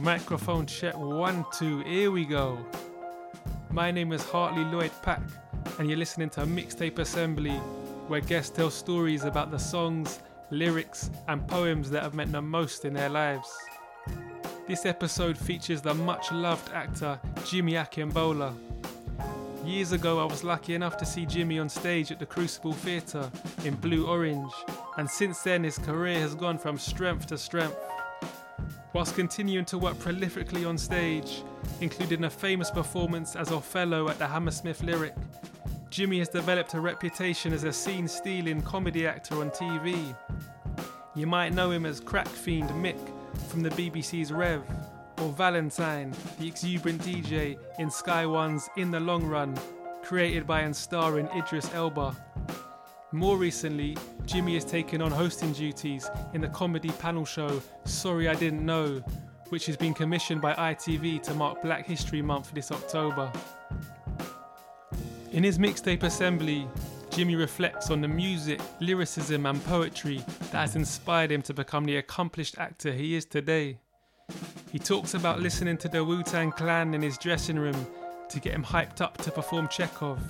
Microphone check one, two, here we go. My name is Hartley Lloyd Pack, and you're listening to Mixtape Assembly, where guests tell stories about the songs, lyrics, and poems that have meant the most in their lives. This episode features the much loved actor Jimmy Akingbola. Years ago, I was lucky enough to see Jimmy on stage at the Crucible Theatre in Blue Orange, and since then, his career has gone from strength to strength. Whilst continuing to work prolifically on stage, including a famous performance as Othello at the Hammersmith Lyric, Jimmy has developed a reputation as a scene stealing comedy actor on TV. You might know him as crack fiend Mick from the BBC's Rev, or Valentine, the exuberant DJ in Sky One's In the Long Run, created by and starring Idris Elba. More recently, Jimmy has taken on hosting duties in the comedy panel show Sorry I Didn't Know, which has been commissioned by ITV to mark Black History Month this October. In his mixtape assembly, Jimmy reflects on the music, lyricism, and poetry that has inspired him to become the accomplished actor he is today. He talks about listening to the Wu Tang Clan in his dressing room to get him hyped up to perform Chekhov,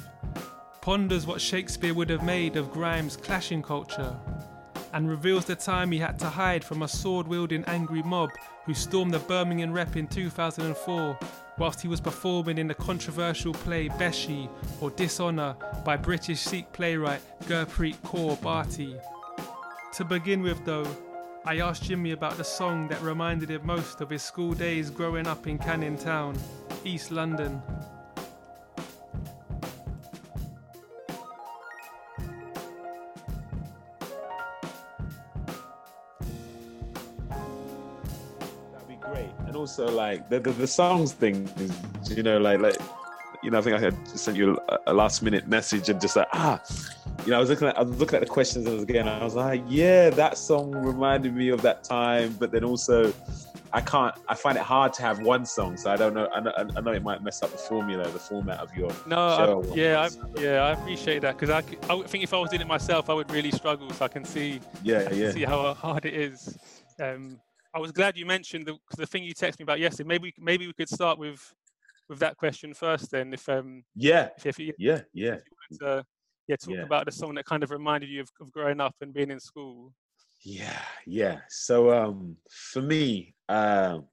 ponders what Shakespeare would have made of grime's clashing culture, and reveals the time he had to hide from a sword wielding angry mob who stormed the Birmingham Rep in 2004 whilst he was performing in the controversial play Behzti or Dishonour by British Sikh playwright Gurpreet Kaur Bhatti. To begin with, though, I asked Jimmy about the song that reminded him most of his school days growing up in Canning Town, East London. Also, like the the, the songs thing is, you know, like like you know, I think I had sent you a, a last minute message and just like ah, you know, I was looking at I was looking at the questions and again, I was like, yeah, that song reminded me of that time, but then also. I can't. I find it hard to have one song, so I don't know. I know, I know it might mess up the formula, the format of your No. I, yeah, I, yeah, I appreciate that because I, would think if I was doing it myself, I would really struggle. So I can see yeah, yeah. see how hard it is. Um, I was glad you mentioned the, the thing you texted me about yesterday. Maybe maybe we could start with with that question first. Then, if um Yeah, if, if you yeah, yeah. wanted to, yeah talk Yeah. about the song that kind of reminded you of, of growing up and being in school. Yeah, yeah. So um for me, um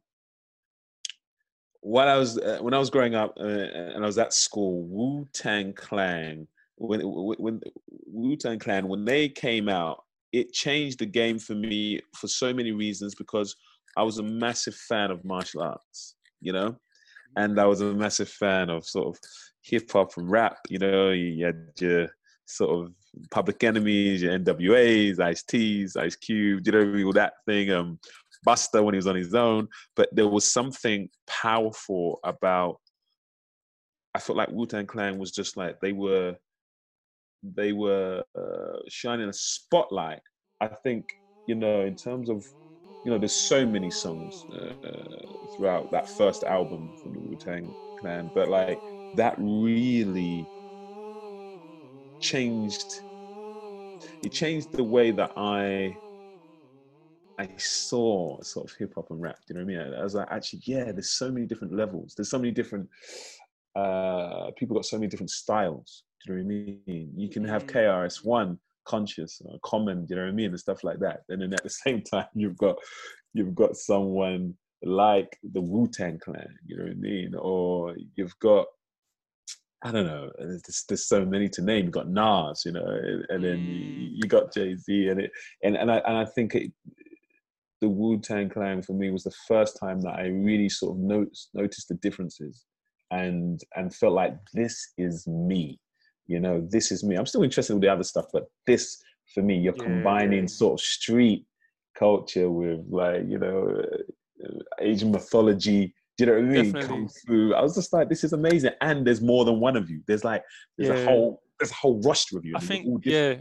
I was uh, when I was growing up uh, and I was at school, Wu Tang Clan when when when Wu Tang Clan when they came out, it changed the game for me for so many reasons because I was a massive fan of martial arts, you know, and I was a massive fan of sort of hip hop and rap. You know, you had your sort of Public Enemies, your NWAs, Ice T's, Ice Cube, you know, all that thing. Um, Busta when he was on his own, but there was something powerful about. I felt like Wu Tang Clan was just like they were, they were uh, shining a spotlight. I think you know, in terms of, you know, there's so many songs uh, throughout that first album from the Wu Tang Clan, but like that really changed. It changed the way that I I saw sort of hip hop and rap. You know what I mean? I was like, actually, yeah, there's so many different levels. There's so many different uh, people got so many different styles. Do you know what I mean? You can have Mm. KRS One, conscious, uh, Common. Do you know what I mean? And stuff like that. And then at the same time, you've got you've got someone like the Wu Tang Clan. You know what I mean? Or you've got I don't know. There's, there's so many to name. You got Nas, you know, and, and then you, Mm. you got Jay Z, and it, and and I and I think it, the Wu Tang Clan for me was the first time that I really sort of noticed noticed the differences, and and felt like this is me, you know, this is me. I'm still interested in all the other stuff, but this for me, you're Yeah, combining yeah. sort of street culture with like you know uh, Asian mythology. Do you know what I mean? Definitely. Kung fu. I was just like, this is amazing, and there's more than one of you. There's like there's Yeah. a whole there's a whole roster of you. I think yeah,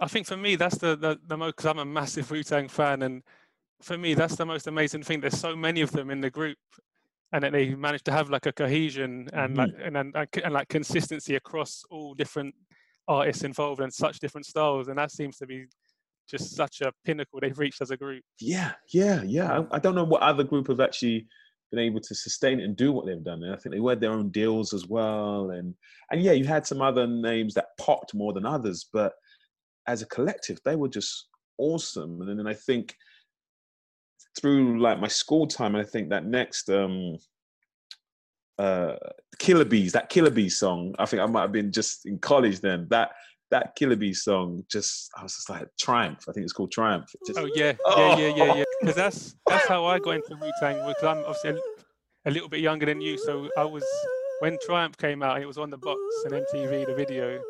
I think for me that's the the, the most because I'm a massive Wu Tang fan, and for me that's the most amazing thing. There's so many of them in the group, and that they managed to have like a cohesion and mm-hmm. like and and, and, and like consistency across all different artists involved and such different styles, and that seems to be just such a pinnacle they've reached as a group. Yeah, yeah, yeah. I, I don't know what other group have actually been able to sustain it and do what they've done. And I think they had their own deals as well. And and yeah, you had some other names that popped more than others, but as a collective, they were just awesome. And then I think through like my school time, I think that next um uh Killa Bees, that Killa Bees song, I think I might have been just in college then. That that Killa Bees song, just I was just like Triumph. I think it's called Triumph. Just, oh yeah, yeah, yeah, yeah, yeah. Because that's that's how I got into Wu Tang. Because I'm obviously a, a, little bit younger than you, so I was when Triumph came out. It was on the box and MTV, the video,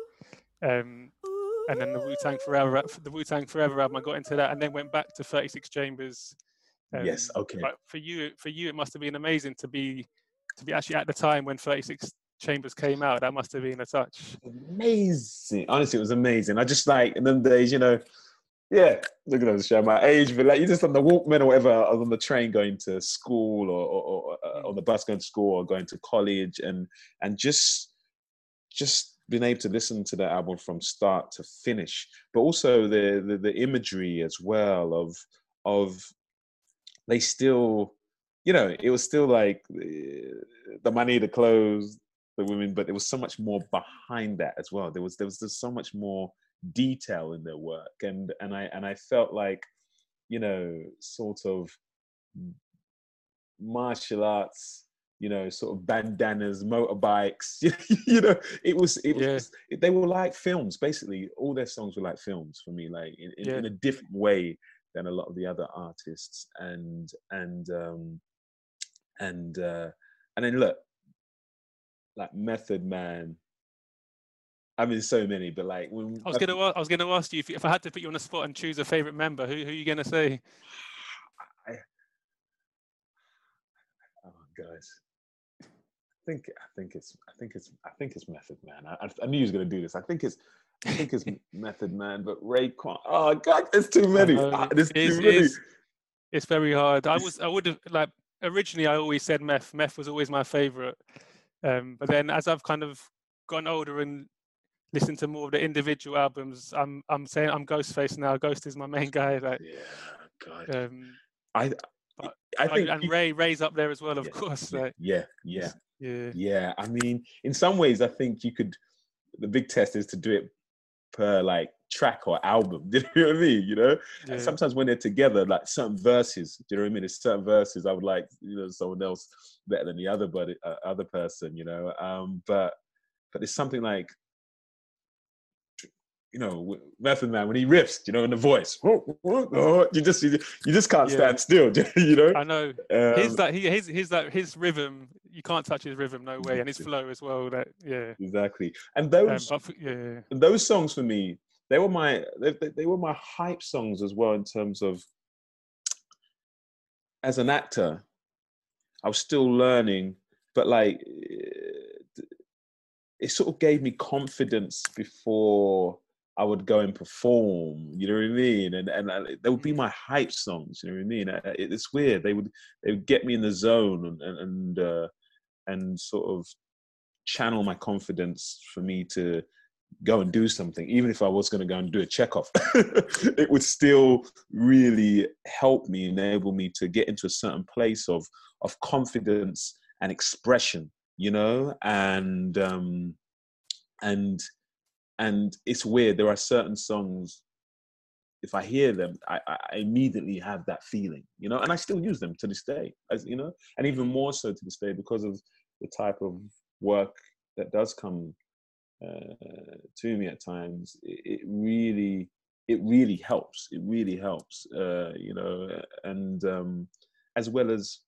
um, and then the Wu Tang Forever, the Wu Tang Forever album. I got into that, and then went back to 36 Chambers. Um, yes. Okay. But for you, for you, it must have been amazing to be to be actually at the time when 36 Chambers came out. That must have been a touch. Amazing. Honestly, it was amazing. I just like in them days, you know, yeah, look at those show my age, but like you just on the Walkman or whatever, was on the train going to school or, or, or uh, on the bus going to school or going to college, and and just just being able to listen to the album from start to finish, but also the the, the imagery as well of of they still you know, it was still like eh, the money, the clothes, the women, but there was so much more behind that as well. There was there was just so much more detail in their work, and and I and I felt like, you know, sort of martial arts, you know, sort of bandanas, motorbikes, you know, it was it was yeah. they were like films. Basically, all their songs were like films for me, like in, in, yeah. in a different way than a lot of the other artists, and and um and uh and then look like Method Man. I mean, so many, but like when I was gonna, I was gonna ask you if, if I had to put you on the spot and choose a favorite member, who who are you gonna say? I, oh, guys, I think I think it's I think it's I think it's Method Man. I, I knew he was gonna do this. I think it's I think it's Method Man, but Raekwon. Oh God, there's too many. Ah, there's too many. It's, it's very hard. I was I would have like originally I always said Meth. Meth was always my favorite. Um, but then as I've kind of gone older and listened to more of the individual albums, I'm I'm saying I'm Ghostface now. Ghost is my main guy. Like, yeah, God. Um, I but, I think and Ray Ray's up there as well, of yeah, course. Like, yeah, yeah, yeah, yeah. I mean, in some ways, I think you could. The big test is to do it per like track or album. Do you know what I mean? You know, yeah. and sometimes when they're together, like certain verses. Do you know what I mean? It's certain verses I would like, you know, someone else better than the other, but uh, other person. You know, um, but but it's something like. You know, Method Man when he riffs, you know, in the voice, you just you, just can't yeah. stand still. you know, I know. Um, his that he his his that his rhythm you can't touch his rhythm, no way, and his flow as well. That yeah, exactly. And those um, yeah, those songs for me, they were my they, they were my hype songs as well in terms of as an actor i was still learning but like it sort of gave me confidence before I would go and perform, you know what I mean, and and uh, they would be mm. my hype songs, you know what I mean. It's weird. They would they would get me in the zone and and and, uh, and sort of channel my confidence for me to go and do something, even if I was going to go and do a Chekhov, it would still really help me, enable me to get into a certain place of of confidence and expression, you know, and um, and and it's weird. There are certain songs. If I hear them, I, I immediately have that feeling, you know, and I still use them to this day, as you know, and even more so to this day because of the type of work that does come uh, to me at times, it, it, really it really helps. It really helps, uh, you know, and um, as well as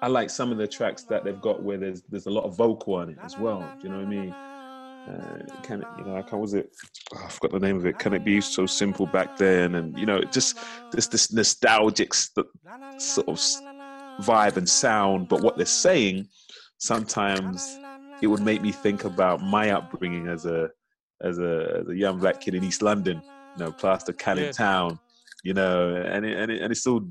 I like some of the tracks that they've got where there's there's a lot of vocal on it as well. Do you know what I mean? Uh, can it, you know, can't, was it? Oh, I forgot the name of it. Can it be so simple back then? And you know, just this this nostalgic st- sort of vibe and sound, but what they're saying sometimes it would make me think about my upbringing as a as a, as a young black kid in East London, you know, Plaistow Canning yeah. Town, you know, and it, and it, and it's all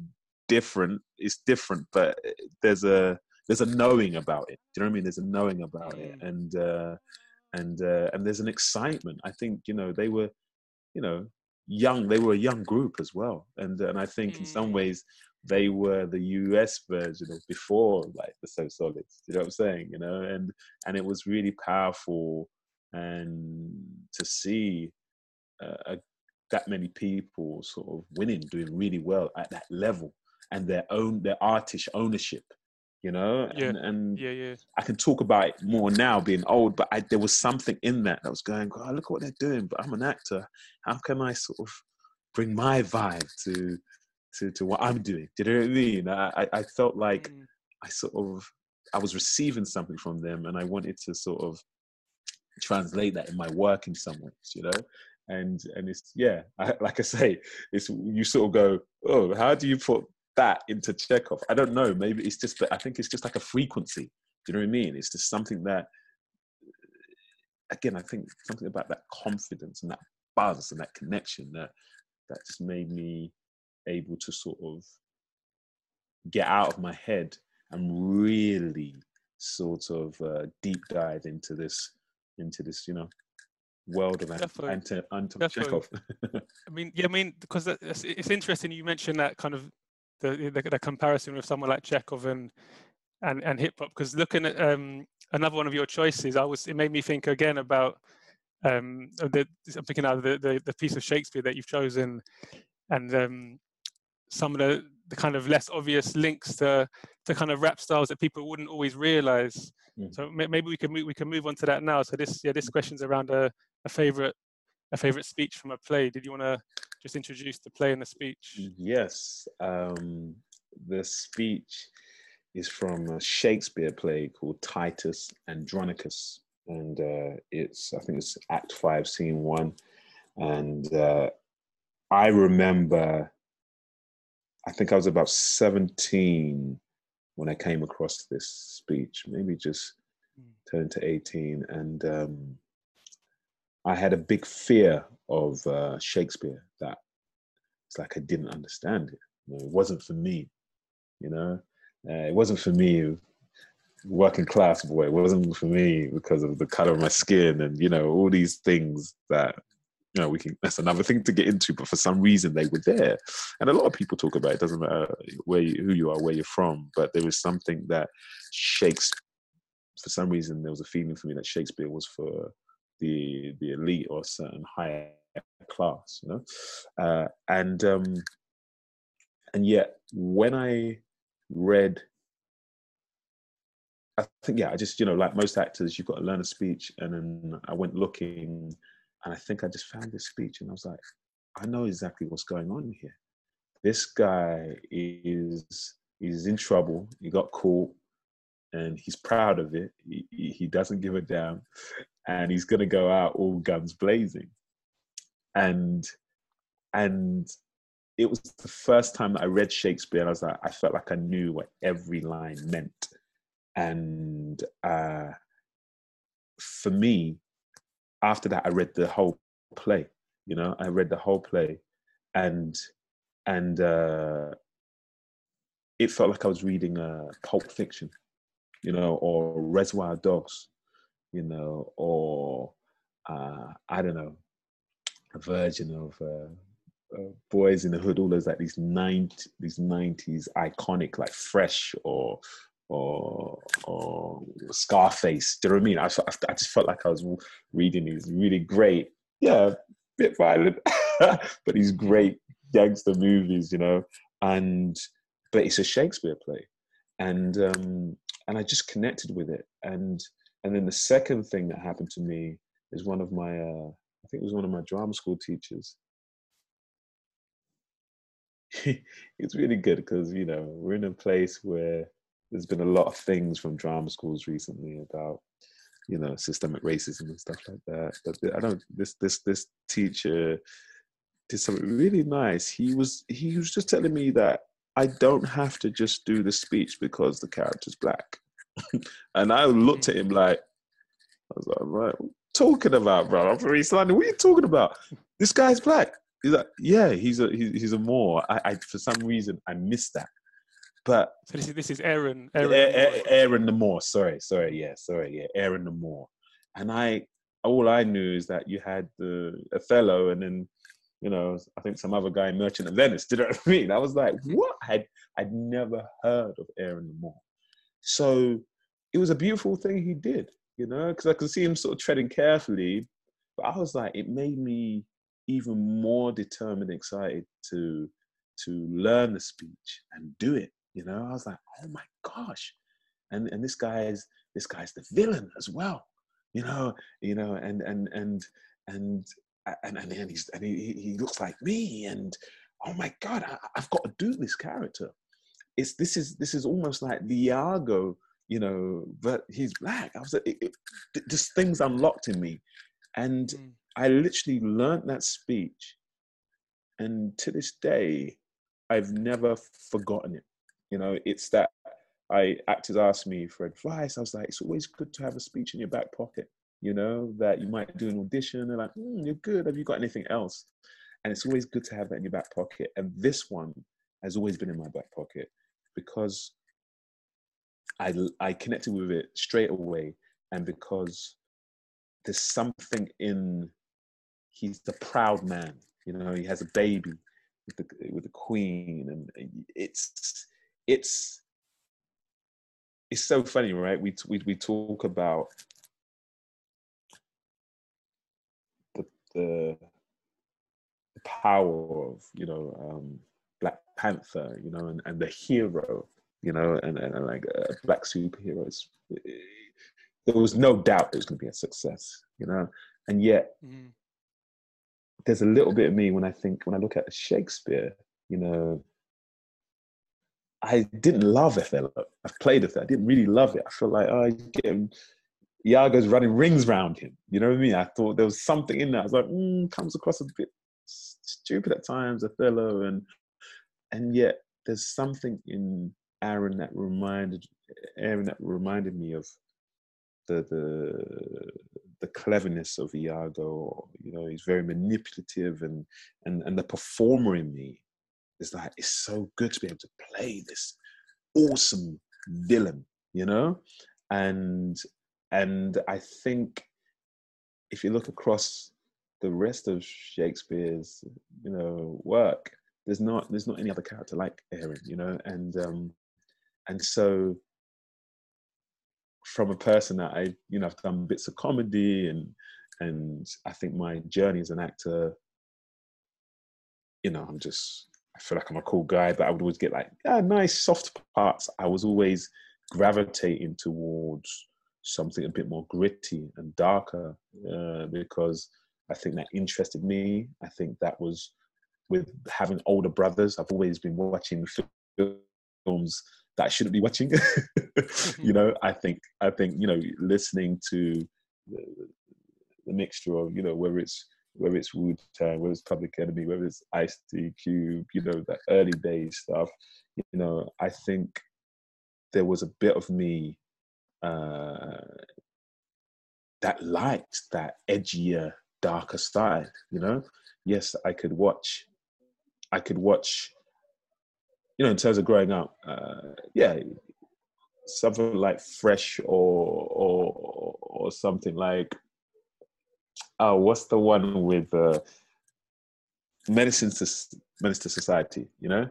different. It's different, but there's a there's a knowing about it. Do you know what I mean? There's a knowing about it, and uh, and uh, and there's an excitement. I think you know they were, you know, young. They were a young group as well, and and I think in some Mm. ways they were the US version of before like the So Solids. You know what I'm saying? You know, and and it was really powerful, and to see uh, a, that many people sort of winning, doing really well at that level, and their own their artist ownership. You know, Yeah. and, and Yeah, yeah. I can talk about it more now, being old, but I, there was something in that that was going, oh, look at what they're doing. But I'm an actor. How can I sort of bring my vibe to to, to what I'm doing? Do you know what I mean? I, I- felt like Mm. I sort of I was receiving something from them, and I wanted to sort of translate that in my work in some ways, you know. And and it's yeah, I, like I say, it's you sort of go, oh, how do you put that into Chekhov? I don't know. Maybe it's just that I think it's just like a frequency. Do you know what I mean? It's just something that again, I think something about that confidence and that buzz and that connection that that just made me able to sort of get out of my head and really sort of uh, deep dive into this into this you know world of Definitely. Ant- Anton Chekhov. I mean, yeah, I mean, because it's, it's interesting you mentioned that kind of the, the the comparison with someone like Chekhov and and and hip hop. Because looking at um, another one of your choices, I was it made me think again about um, the I'm thinking out of the, the the piece of Shakespeare that you've chosen, and um, some of the the kind of less obvious links to to kind of rap styles that people wouldn't always realize. Mhm. So may- maybe we can move, we can move on to that now. So this yeah this question's around a, a favorite a favorite speech from a play. Did you want to just introduce the play and the speech? Yes, um, the speech is from a Shakespeare play called Titus Andronicus, and uh, it's I think it's Act Five, Scene One, and uh, I remember. I think I was about seventeen when I came across this speech, maybe just Mm. turned to eighteen, and um, I had a big fear of uh, Shakespeare that it's like I didn't understand it. You know, it wasn't for me. You know, uh, it wasn't for me, working class boy. It wasn't for me because of the color of my skin and you know all these things that you know we can. That's another thing to get into. But for some reason they were there, and a lot of people talk about it. Doesn't matter where you, who you are, where you're from, but there was something that Shakespeare. For some reason, there was a feeling for me that Shakespeare was for the the elite or certain higher class, you know, uh, and um, and yet when I read, I think yeah, I just you know like most actors, you've got to learn a speech, and then I went looking, and I think I just found this speech, and I was like, I know exactly what's going on here. This guy is he's in trouble. He got caught, and he's proud of it. He, he doesn't give a damn, and he's gonna go out all guns blazing. And and it was the first time that I read Shakespeare, and I was like, I felt like I knew what every line meant. And uh, for me, after that, I read the whole play. You know, I read the whole play, and and uh, it felt like I was reading uh, Pulp Fiction, you know, or Reservoir Dogs, you know, or uh, I don't know, a version of uh, uh, Boys in the Hood, all those like these 90, these nineties iconic like Fresh or or or Scarface. Do you know what I mean? I, I just felt like I was reading these really great, yeah, bit violent, but these great gangster movies, you know. And but it's a Shakespeare play, and um, and I just connected with it. And and then the second thing that happened to me is one of my uh, I think it was one of my drama school teachers. it's really good because you know we're in a place where there's been a lot of things from drama schools recently about you know systemic racism and stuff like that. But I don't. This this this teacher did something really nice. He was he was just telling me that I don't have to just do the speech because the character's black. and I looked at him like I was like, right, talking about, bro? I'm from East London. What are you talking about? This guy's black. He's like, yeah, he's a he's, a Moor. I, I for some reason I missed that. But So this is this is Aaron. Aaron. Aaron, Aaron the Moor. Sorry, sorry, yeah, sorry, yeah, Aaron the Moor. And I all I knew is that you had the Othello, and then you know, I think some other guy, Merchant of Venice. Did know what I mean? I was like, mm-hmm. what? I'd I'd never heard of Aaron Moor. So it was a beautiful thing he did, you know, because I could see him sort of treading carefully. But I was like, it made me even more determined, excited to to learn the speech and do it. You know, I was like, oh my gosh, and and this guy is this guy's the villain as well. You know, you know, and and and and and and, and he's and he, he looks like me, and oh my god, I, I've got to do this character. It's this is this is almost like the Iago, you know, but he's black. I was like, it, it, just things unlocked in me, and mm. I literally learned that speech, and to this day, I've never forgotten it. You know, it's that I actors asked me for advice. I was like, it's always good to have a speech in your back pocket. You know that you might do an audition. They're like, mm, you're good. Have you got anything else? And it's always good to have that in your back pocket. And this one has always been in my back pocket because I I connected with it straight away, and because there's something in he's the proud man. You know, he has a baby with the with the queen, and it's it's it's so funny, right? We we we talk about the the, the power of you know um, Black Panther, you know, and, and the hero, you know, and, and, and like uh, black superheroes. There was no doubt it was going to be a success, you know, and yet mm. there's a little bit of me when I think when I look at Shakespeare, you know, I didn't love Othello. I've played Othello. I didn't really love it. I felt like, oh, getting, Iago's running rings around him. You know what I mean? I thought there was something in that. I was like, mm, comes across a bit stupid at times, Othello, and and yet there's something in Aaron that reminded Aaron that reminded me of the the the cleverness of Iago. You know, he's very manipulative, and and and the performer in me is like it's so good to be able to play this awesome villain. You know, and and I think if you look across the rest of Shakespeare's you know work, there's not there's not any other character like Aaron, you know, and um, and so from a person that I you know I've done bits of comedy and and I think my journey as an actor, you know, I'm just I feel like I'm a cool guy, but I would always get like yeah, nice soft parts. I was always gravitating towards something a bit more gritty and darker uh, because I think that interested me. I think that was with having older brothers. I've always been watching films that I shouldn't be watching. you mm-hmm. know, I think I think you know listening to the, the mixture of you know whether it's whether it's Wu Tang, whether it's Public Enemy, whether it's Ice T Cube, you know that early days stuff. You know, I think there was a bit of me uh, that liked that edgier, darker side. You know, yes, I could watch I could watch, you know, in terms of growing up, uh, yeah, something like Fresh or or or something like, oh, what's the one with uh, Medicine to to Society? You know,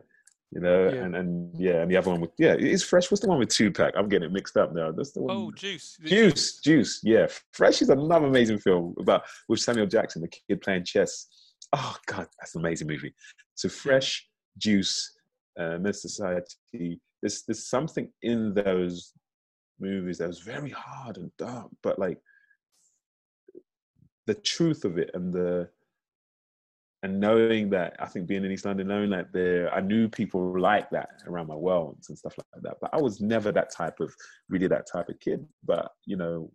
you know, yeah. and and yeah, and the other one with yeah, it's Fresh. What's the one with Tupac? I'm getting it mixed up now. That's the one. Oh, Juice. Juice, Juice. Yeah, Fresh is another amazing film about with Samuel Jackson, the kid playing chess oh god, that's an amazing movie. So fresh juice, uh, Miss Society. There's there's something in those movies that was very hard and dark, but like the truth of it and the and knowing that I think being in East London, knowing that there, I knew people like that around my world and stuff like that. But I was never that type of really that type of kid. But you know,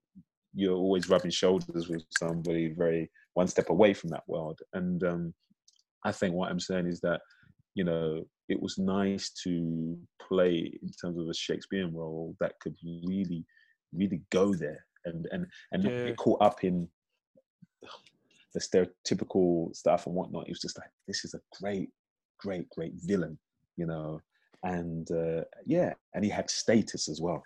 you're always rubbing shoulders with somebody very one step away from that world. And um, I think what I'm saying is that, you know, it was nice to play in terms of a Shakespearean role that could really, really go there and and and yeah. get caught up in the stereotypical stuff and whatnot. It was just like this is a great, great, great villain, you know, and uh, yeah, and he had status as well.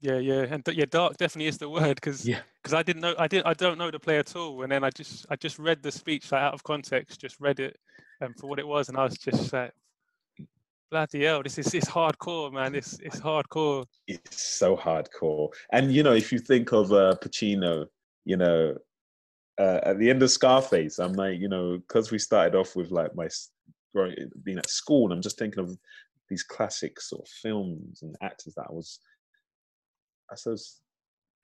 Yeah, yeah, and yeah, dark definitely is the word because yeah, because I didn't know I did I don't know the play at all, and then I just I just read the speech like, out of context, just read it um, for what it was, and I was just like, bloody hell, this is it's hardcore, man. It's it's hardcore. It's so hardcore, and you know if you think of uh, Pacino, you know. Uh, at the end of Scarface, I'm like, you know, because we started off with like my being at school, and I'm just thinking of these classic sort of films and actors that I was, I suppose,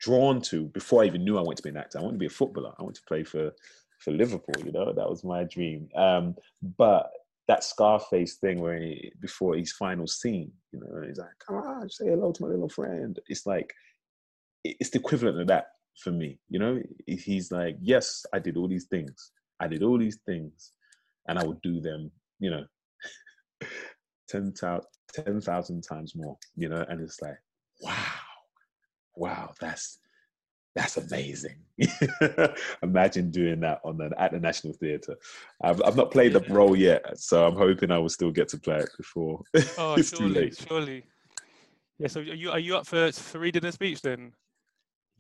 drawn to before I even knew I wanted to be an actor. I wanted to be a footballer. I wanted to play for for Liverpool. You know, that was my dream. Um, but that Scarface thing where he, before his final scene, you know, he's like, "Come on, say hello to my little friend." It's like it's the equivalent of that for me. You know, he's like, "Yes, I did all these things. I did all these things, and I would do them." You know, 10,000 10, times more. You know, and it's like, wow wow, that's that's amazing. Imagine doing that on the, at the National Theatre. I've, I've not played the role yet, so I'm hoping I will still get to play it before oh, it's surely, too late. Surely. Yeah. So are you are you up for for reading the speech then?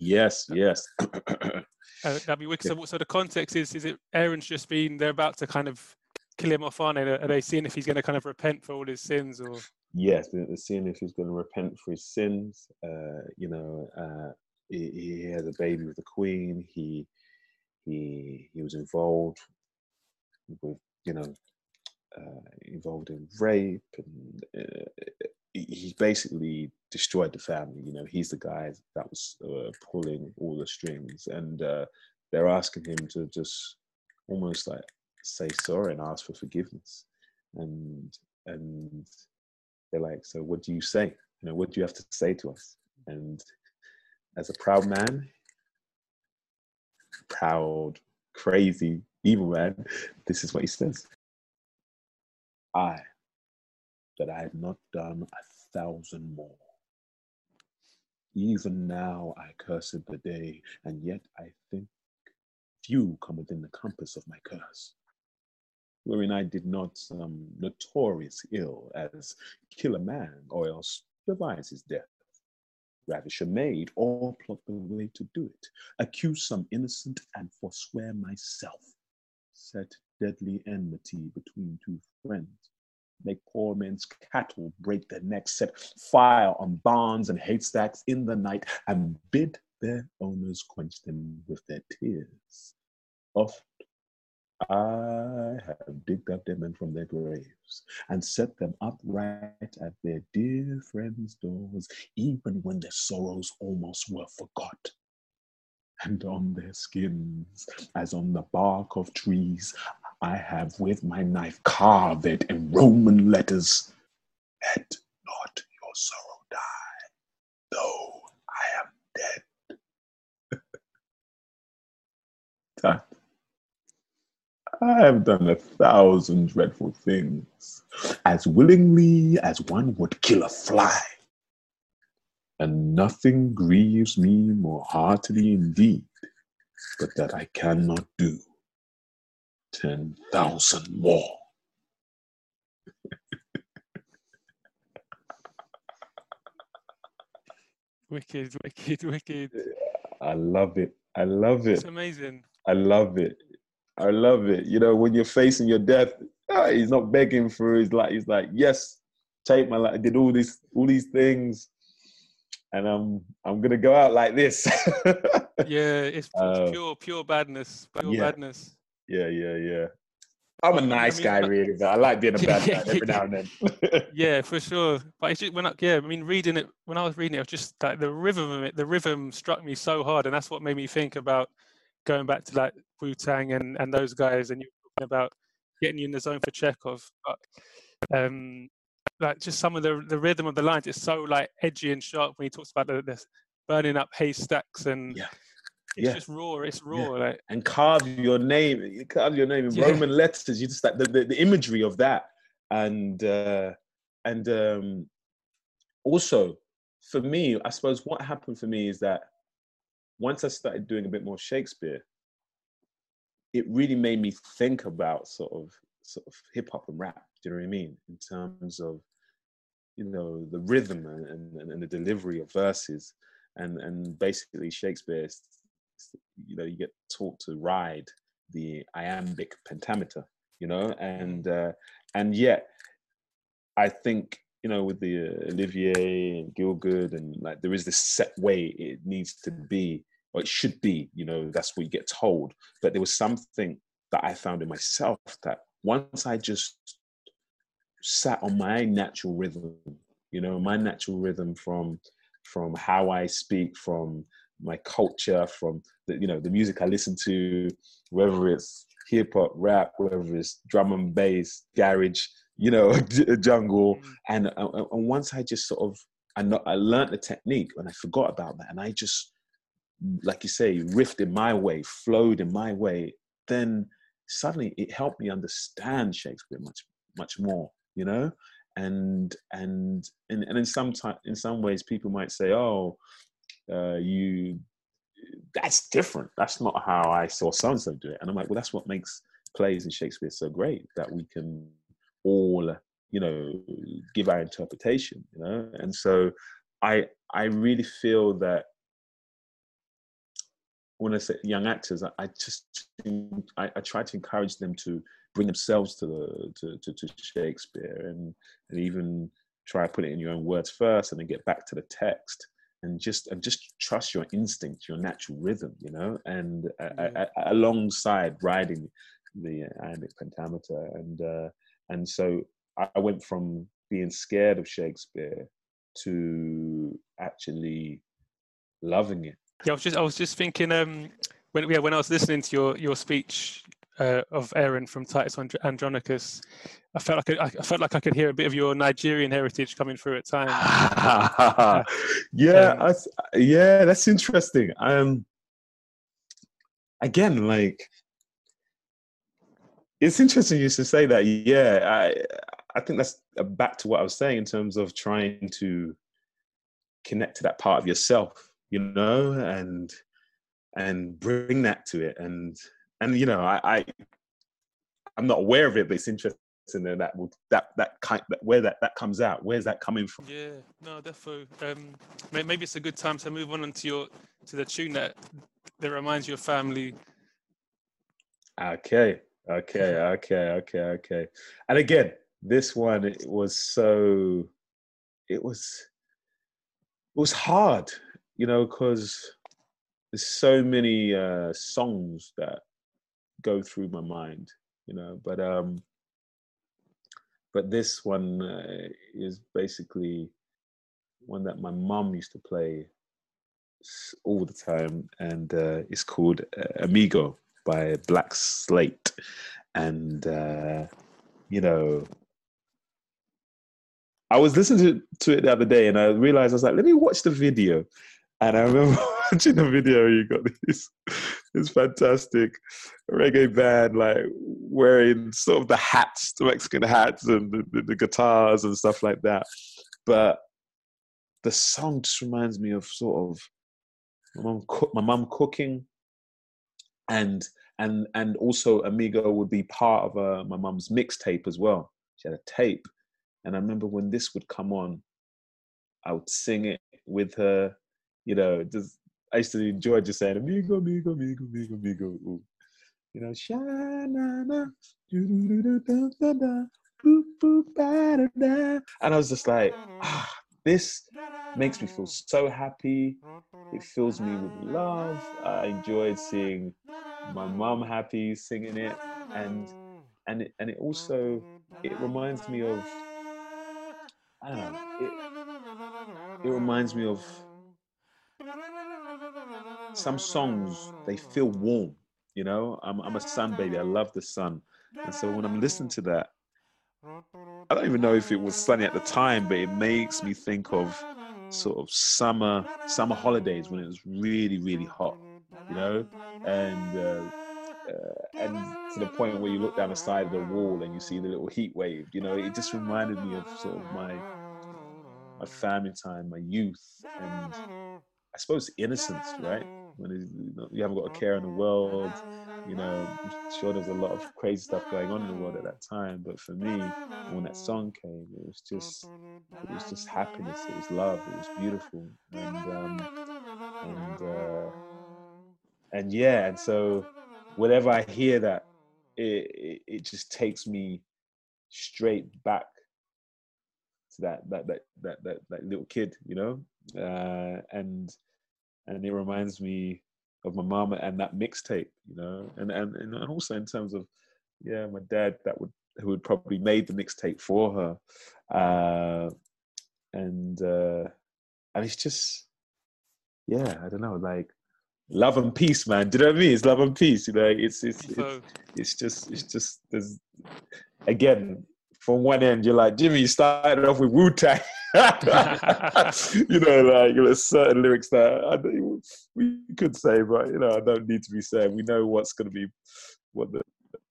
Yes. Yes. uh, that'd be wicked. So, so the context is is it Aaron's just been they're about to kind of kill him off, aren't they? Are they seeing if he's going to kind of repent for all his sins or? yes, they're seeing if he's going to repent for his sins. Uh, you know, uh, he, he, had a baby with the queen. He he he was involved with you know uh, involved in rape, and uh, he basically destroyed the family. You know, he's the guy that was uh, pulling all the strings, and uh, they're asking him to just almost like say sorry and ask for forgiveness, and and they're like, so what do you say? You know, what do you have to say to us? And as a proud man, proud, crazy, evil man, this is what he says. I, that I had not done a thousand more. Even now I curse the day, and yet I think few come within the compass of my curse. Wherein I did not some notorious ill as kill a man or else devise his death, ravish a maid or plot the way to do it, accuse some innocent and forswear myself, set deadly enmity between two friends, make poor men's cattle break their necks, set fire on barns and haystacks in the night, and bid their owners quench them with their tears. Oft I have digged up their men from their graves and set them upright at their dear friends' doors, even when their sorrows almost were forgot. And on their skins, as on the bark of trees, I have with my knife carved it in Roman letters Let not your sorrow die, though I am dead. I have done a thousand dreadful things, as willingly as one would kill a fly. And nothing grieves me more heartily indeed, but that I cannot do ten thousand more. wicked, wicked, wicked. I love it. I love it. It's amazing. I love it. I love it. You know, when you're facing your death, ah, he's not begging for his life. He's like, yes, take my life. I did all these all these things, and I'm I'm gonna go out like this. yeah, it's, uh, pure pure badness. Pure yeah. badness. Yeah, yeah, yeah. I'm a nice I mean, guy, really, but I like being a bad guy every now and then. yeah, for sure. But it's just when I, yeah, I mean, reading it when I was reading it, it was just like the rhythm of it. The rhythm struck me so hard, and that's what made me think about going back to like Wu Tang and, and those guys, and you're talking about getting you in the zone for Chekhov. But um, like just some of the the rhythm of the lines is so like edgy and sharp when he talks about the, the burning up haystacks and yeah. It's yeah. just raw. It's raw. Yeah. Like and carve your name. You carve your name in yeah. Roman letters. You just like the, the, the imagery of that, and uh, and um, also for me, I suppose what happened for me is that once I started doing a bit more Shakespeare, it really made me think about sort of sort of hip hop and rap. Do you know what I mean? In terms of you know the rhythm and, and, and the delivery of verses, and and basically Shakespeare you know you get taught to ride the iambic pentameter you know? And uh, and yet i think you know with the uh, olivier and Gielgud and like there is this set way it needs to be or it should be you know that's what you get told. But there was something that i found in myself that once i just sat on my natural rhythm you know my natural rhythm from from how i speak from my culture from the you know the music i listen to whether it's hip hop rap whether it's drum and bass garage you know jungle mm. and, uh, uh, and once i just sort of i know i learned the technique and i forgot about that and i just like you say riffed in my way flowed in my way then suddenly it helped me understand shakespeare much much more you know and and and, and in some time in some ways people might say oh uh, you that's different. That's not how i saw so and so do it. And i'm like well that's what makes plays in shakespeare so great that we can all you know give our interpretation you know? And so i i really feel that when I say young actors, I, I just I, I, try to encourage them to bring themselves to the to, to, to, Shakespeare and and even try to put it in your own words first and then get back to the text and just and just trust your instinct, your natural rhythm, you know, and yeah. alongside riding the iambic pentameter and uh, and so I went from being scared of Shakespeare to actually loving it yeah, I was just I was just thinking um, when yeah when I was listening to your your speech uh, of Aaron from Titus Andronicus, I felt like I, I, felt like I could hear a bit of your Nigerian heritage coming through at times. yeah, um, I, yeah, that's interesting. Um, again, like it's interesting you to say that. Yeah, I I think that's back to what I was saying in terms of trying to connect to that part of yourself you know, and and bring that to it. And and you know, I, I I'm not aware of it, but it's interesting that that will that that kind that where that that comes out. Where's that coming from? Yeah, no, definitely. Um, maybe it's a good time to move on to your to the tune that that reminds you of family. Okay, okay, okay, okay, okay. And again, this one it was so it was it was hard you know, because there's so many uh, songs that go through my mind, you know. But um, but this one uh, is basically one that my mum used to play all the time, and uh, it's called uh, Amigo by Black Slate, and uh, you know. I was listening to, to it the other day and I realized I was like, let me watch the video and I remember watching the video. You got this this fantastic reggae band, like wearing sort of the hats, the Mexican hats, and the, the, the guitars and stuff like that. But the song just reminds me of sort of my mom, my mom cooking, and and and also Amigo would be part of uh, my mom's mixtape as well. She had a tape, and I remember when this would come on, I would sing it with her you know, just I used to enjoy just saying amigo, amigo, amigo, amigo, amigo. Ooh. You know, sha na na, and I was just like, ah, this makes me feel so happy. It fills me with love. I enjoyed seeing my mom happy singing it, and and it, and it also it reminds me of I don't know. It, it reminds me of some songs they feel warm. You know, I'm I'm a sun baby. I love the sun, and so when I'm listening to that, I don't even know if it was sunny at the time, but it makes me think of sort of summer summer holidays when it was really really hot. You know, and. Uh, uh, and to the point where you look down the side of the wall and you see the little heat wave, you know, it just reminded me of sort of my my family time, my youth, and I suppose innocence, right? When you, know, you haven't got a care in the world, you know, I'm sure there's a lot of crazy stuff going on in the world at that time. But for me, when that song came, it was just, it was just happiness. It was love. It was beautiful, and um, and uh, and yeah, and so whenever I hear that, it, it, it just takes me straight back to that that that that that, that little kid, you know, uh, and and it reminds me of my mama and that mixtape, you know, and and and also in terms of yeah, my dad that would who had probably made the mixtape for her, uh, and uh, and it's just yeah, I don't know, like love and peace, man. Do you know what I mean? It's love and peace. You know, it's it's it's, it's just it's just there's again from one end you're like Jimmy, you started off with Wu Tang. you know, like there's certain lyrics that I, we could say, but you know, I don't need to be saying. We know what's going to be, what the,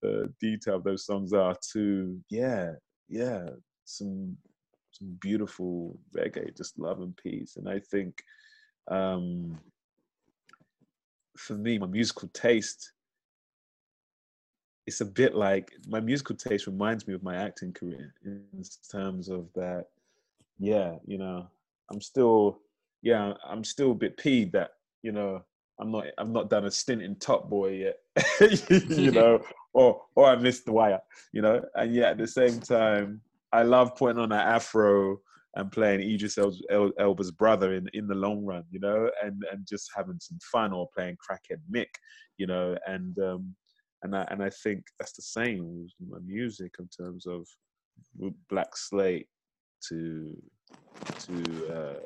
the detail of those songs are. To yeah, yeah, some some beautiful reggae, just love and peace. And I think um, for me, my musical taste it's a bit like my musical taste reminds me of my acting career in terms of that yeah you know i'm still yeah i'm still a bit peeved that you know i'm not i'm not done a stint in top boy yet you know or or i missed the wire you know? And yet at the same time i love putting on an afro and playing Idris El- Elba's brother in in the long run, you know, and and just having some fun or playing crackhead Mick, you know, and um, and I and I think that's the same with my music in terms of Black Slate to to uh,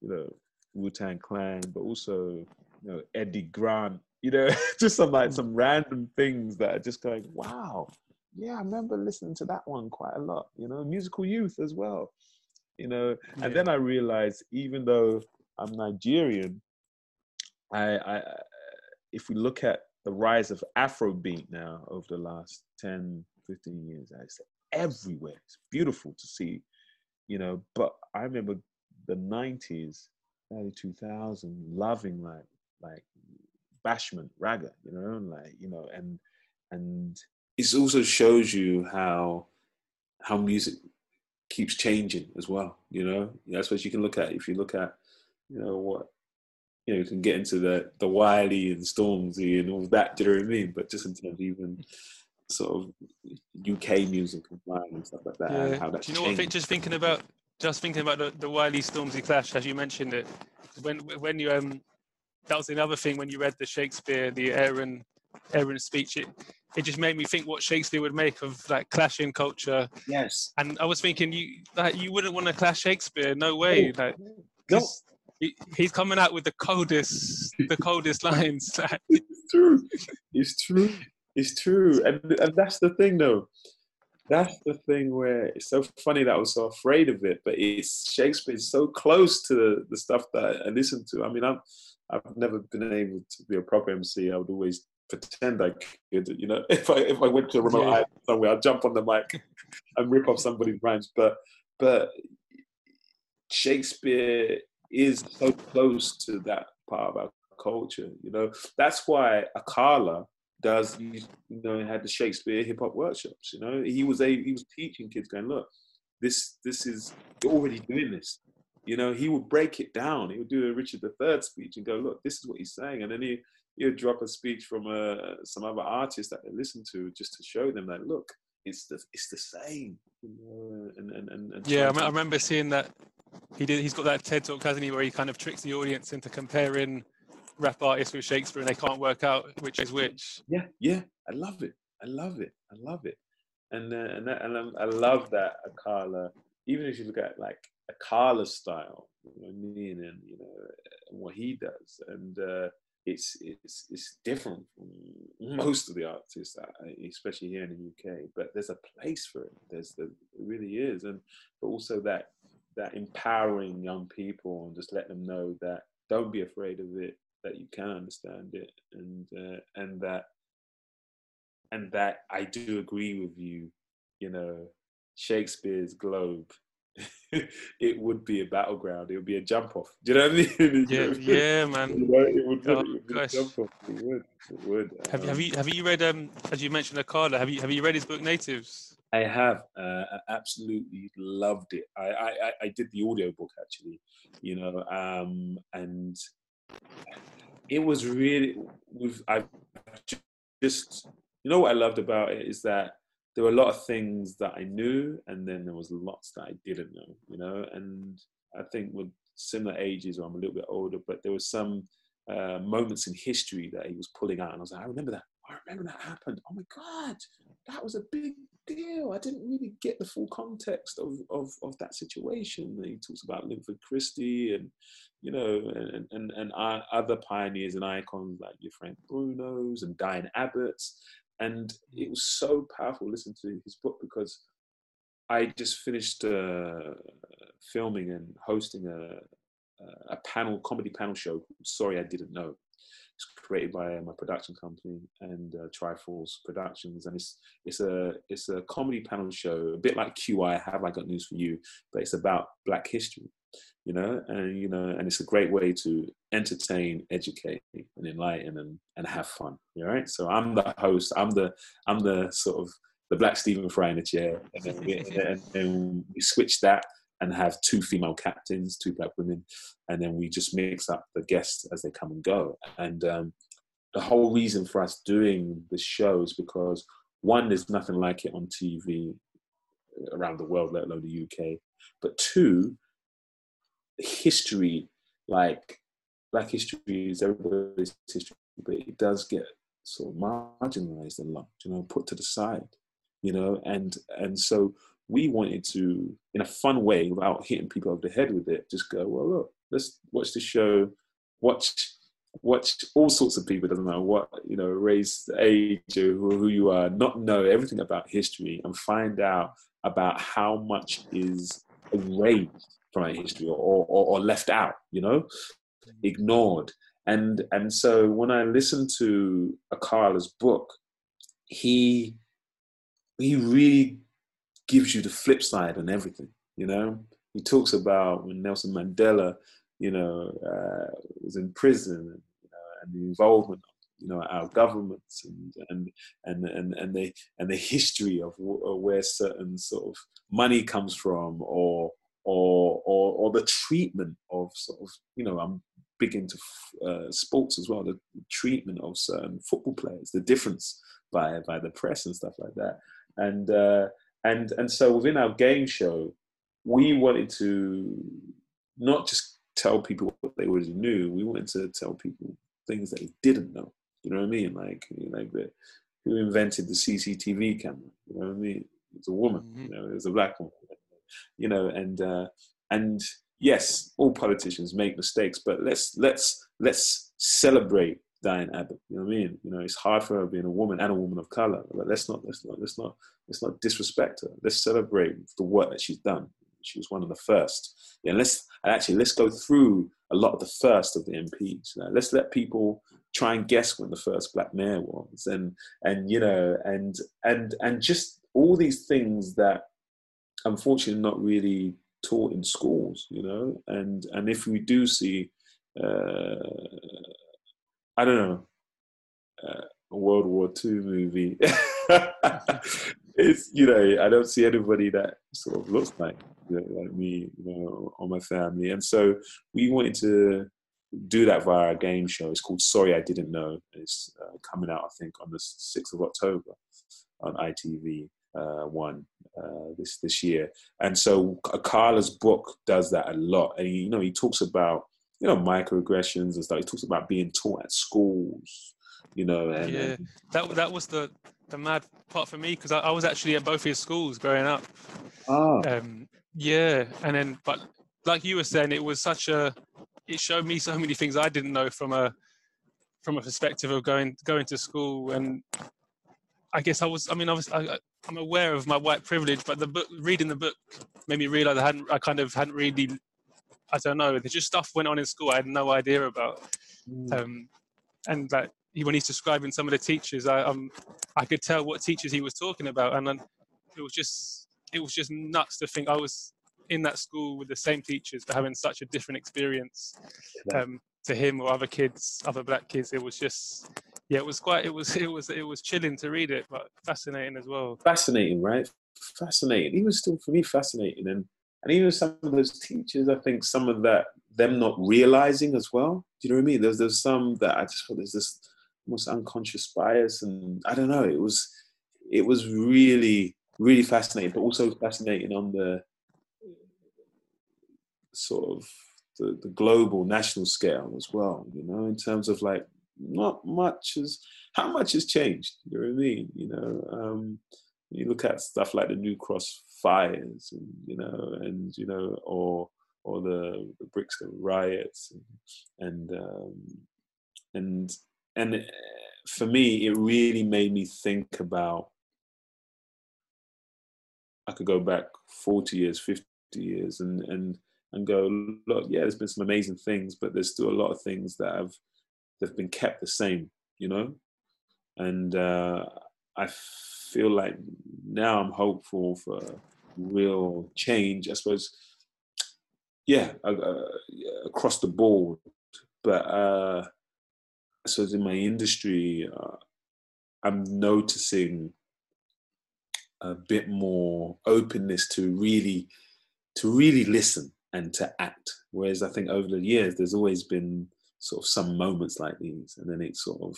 you know Wu Tang Clan, but also you know Eddie Grant, you know, just some like some random things that are just going, wow, yeah, I remember listening to that one quite a lot, you know, musical youth as well you know. Yeah. And then I realized, even though I'm Nigerian, I, I, if we look at the rise of Afrobeat now over the last 10, 15 years, I say everywhere. It's beautiful to see, you know. But I remember the 90s, early 2000, loving like like bashment raga, you know, like you know, and and it also shows you how how music keeps changing as well. You know, that's what you can look at. If you look at, you know, what you know, you can get into the the Wiley and Stormzy and all that. Do you know what I mean? But just in terms of even sort of UK music and stuff like that, yeah. and how that's Do you know changed. what? Just thinking about just thinking about the, the Wiley Stormzy clash, as you mentioned it, when when you um that was another thing when you read the Shakespeare, the Aaron Aaron speech. It it just made me think what Shakespeare would make of like clashing culture. Yes. And I was thinking you like you wouldn't want to clash Shakespeare, no way. Like no. He, he's coming out with the coldest the coldest lines. it's true. It's true. It's true. And and that's the thing though. That's the thing where it's so funny that I was so afraid of it, but it's Shakespeare is so close to the, the stuff that I listen to. I mean, I'm I've never been able to be a proper MC. I would always pretend I could. You know, if I if I went to a remote yeah. island somewhere, I'd jump on the mic and rip off somebody's rhymes. But but Shakespeare is so close to that part of our culture. You know, that's why Akala does. You know, had the Shakespeare hip hop workshops. You know, he was a he was teaching kids, going, look, this this is you're already doing this. You know, he would break it down. He would do a Richard III speech and go, look, this is what he's saying, and then he he would drop a speech from uh, some other artist that they listen to just to show them that look, it's the it's the same. You know, and, and, and, and yeah, I, I remember seeing that he did. He's got that TED talk, hasn't he, where he kind of tricks the audience into comparing rap artists with Shakespeare, and they can't work out which is which. Yeah, yeah, I love it. I love it. I love it. And uh, and that, and I love that Akala. Even if you look at like Akala style, you know, meaning and you know what he does, and uh, it's it's it's different from most of the artists, especially here in the UK. But there's a place for it. There's the, it really is, and but also that that empowering young people and just let them know that don't be afraid of it, that you can understand it, and uh, and that and that I do agree with you. You know, Shakespeare's Globe it would be a battleground. It would be a jump off. Do you know what I mean? yeah, yeah, man. You know, it would, oh, it would jump off. It would. It would. Have, um, have you have you read um as you mentioned Akala? Have you have you read his book Natives? I have. Uh, I absolutely loved it. I, I I did the audio book actually. You know, um, and it was really we've I just you know what I loved about it is that there were a lot of things that I knew, and then there was lots that I didn't know. You know, and I think with similar ages, or I'm a little bit older, but there was some uh, moments in history that he was pulling out, and I was like, I remember that. I remember that happened. Oh my god, that was a big deal. I didn't really get the full context of of, of that situation. He talks about Linford Christie and you know and and and other pioneers and icons like your Frank Brunos and Diane Abbott's, and it was so powerful listening to his book because I just finished uh, filming and hosting a a panel comedy panel show. Sorry, I didn't know. It's created by my production company and uh, Triforce Productions, and it's it's a it's a comedy panel show, a bit like QI. Have I got news for you, but it's about Black history, you know, and you know, and it's a great way to entertain, educate, and enlighten, and and have fun. All right. So I'm the host. I'm the I'm the sort of the Black Stephen Fry in the chair, and then we, and we switch that and have two female captains, two black women, and then we just mix up the guests as they come and go. And um, the whole reason for us doing this show is because one, there's nothing like it on TV around the world, let alone the UK. But two, history, like black history is everybody's history, but it does get sort of marginalized a lot, you know, put to the side, you know, and and so we wanted to, in a fun way, without hitting people over the head with it, just go, well, look, let's watch the show, watch watch all sorts of people, doesn't matter what, you know, race, age, or who you are, not know everything about history and find out about how much is erased from our history or, or, or left out, you know, mm. ignored. And, and so when I listened to Akala's book, he, he really gives you the flip side on everything. You know, he talks about when Nelson Mandela, you know, uh, was in prison, and the involvement, you know, our governments and and and and and the and the history of where certain sort of money comes from, or or or or the treatment of sort of, you know, I'm big into uh, sports as well. The treatment of certain football players, the difference by by the press and stuff like that, and. Uh, and and so within our game show, we wanted to not just tell people what they already knew. We wanted to tell people things that they didn't know. You know what I mean? Like like the who invented the CCTV camera. You know what I mean? It's a woman. Mm-hmm. You know, it was a black woman. You know, and uh, and yes, all politicians make mistakes, but let's let's let's celebrate Diane Abbott. You know what I mean? You know, it's hard for her being a woman and a woman of color. But let's not let's not let's not let's not disrespect her. Let's celebrate the work that she's done. She was one of the first. Yeah, let's actually let's go through a lot of the first of the MPs. Let's let people try and guess when the first black mayor was, and and you know, and and and just all these things that unfortunately not really taught in schools. You know, and and if we do see. Uh, I don't know, uh, a World War II movie. it's you know I don't see anybody that sort of looks like you know, like me, you know, or my family, and so we wanted to do that via our game show. It's called Sorry I Didn't Know. It's uh, coming out I think on the sixth of October on ITV uh, one uh, this this year. And so Akala's book does that a lot, and he, you know he talks about you know microaggressions and stuff. He talks about being taught at schools, you know. And, yeah, that that was the the mad part for me because I, I, was actually at both of his schools growing up. Oh. Um, yeah, and then but like you were saying, it was such a it showed me so many things I didn't know from a from a perspective of going going to school and I guess I was I mean I was I, I'm aware of my white privilege, but the book reading the book made me realize I hadn't I kind of hadn't really I don't know. There's just stuff went on in school I had no idea about. Mm. Um, and like when he's describing some of the teachers, I um, I could tell what teachers he was talking about, and then it was just it was just nuts to think I was in that school with the same teachers, but having such a different experience um, to him or other kids, other black kids. It was just yeah, it was quite it was it was it was chilling to read it, but fascinating as well. Fascinating, right? Fascinating. He was still for me fascinating, and and even some of those teachers, I think some of that them not realizing as well. Do you know what I mean? There's there's some that I just thought there's this almost unconscious bias, and I don't know. It was it was really really fascinating, but also fascinating on the sort of the, the global national scale as well. You know, in terms of like not much has how much has changed. You know what I mean? You know, um, you look at stuff like the New Cross fires, and you know, and you know, or or the, the Brixton riots, and and um, and, and eh, for me, it really made me think about. I could go back forty years, fifty years, and and and go, look, yeah, there's been some amazing things, but there's still a lot of things that have they've been kept the same, you know. And uh, I feel like now I'm hopeful for real change. I suppose, yeah, uh, across the board. But uh, suppose in my industry, uh, I'm noticing a bit more openness to really to really listen and to act. Whereas I think over the years, there's always been sort of some moments like these, and then it sort of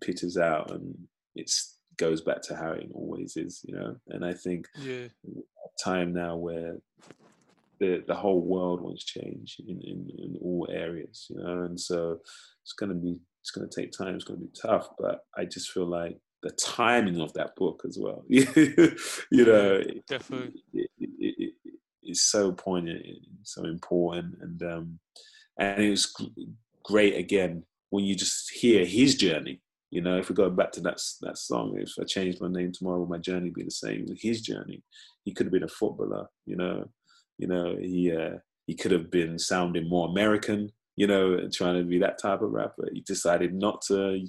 pitters out and it goes back to how it always is, you know. And I think yeah. time now where the the whole world wants change in, in, in all areas, you know, and so it's gonna be it's gonna take time, it's gonna be tough, but I just feel like the timing of that book as well, you know, definitely. It, it, it, is so poignant, so important, and um, and it was great again when you just hear his journey. You know, if we go back to that that song, if I changed my name tomorrow, will my journey be the same? His journey. He could have been a footballer. You know, you know he uh, he could have been sounding more American. You know, trying to be that type of rapper. He decided not to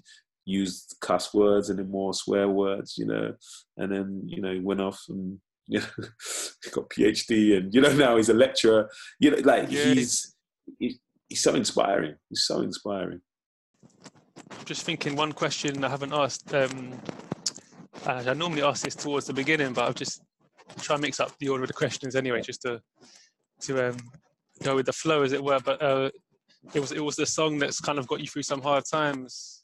use cuss words anymore, swear words. You know, and then you know he went off and you know got PhD and you know now he's a lecturer. You know, like yeah. he's he, he's so inspiring. He's so inspiring. I'm Just thinking one question I haven't asked. Um, I normally ask this towards the beginning, but I'll just try and mix up the order of the questions anyway, just to to um, go with the flow, as it were. But uh, it was it was the song that's kind of got you through some hard times.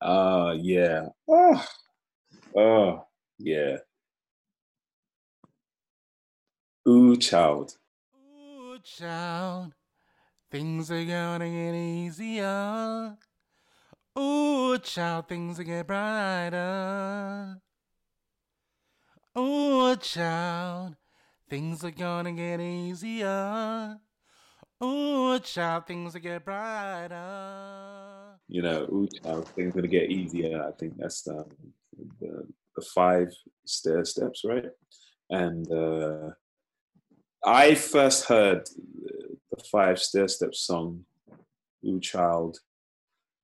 Uh yeah. Oh, oh yeah. Ooh, child. Ooh, child. Things are gonna get easier. Ooh, child, things are get brighter. Ooh, child, things are gonna get easier. Ooh, child, things are get brighter. You know, ooh, child, things are gonna get easier. I think that's the the five Stairsteps, right? And uh, I first heard the Five Stairsteps song, Ooh Child,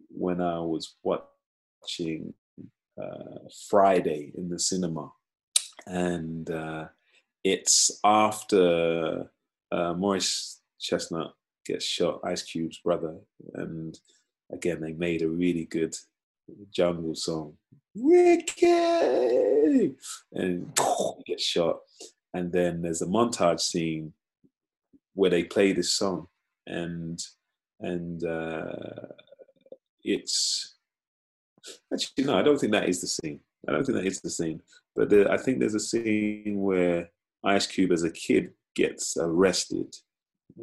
when I was watching uh, Friday in the cinema. And uh, it's after uh, Chestnut gets shot, Ice Cube's brother. And again, they made a really good jungle song. Ricky! And he gets shot. And then there's a montage scene where they play this song, and and uh, it's actually no, I don't think that is the scene. I don't think that is the scene. But the, I think there's a scene where Ice Cube as a kid gets arrested,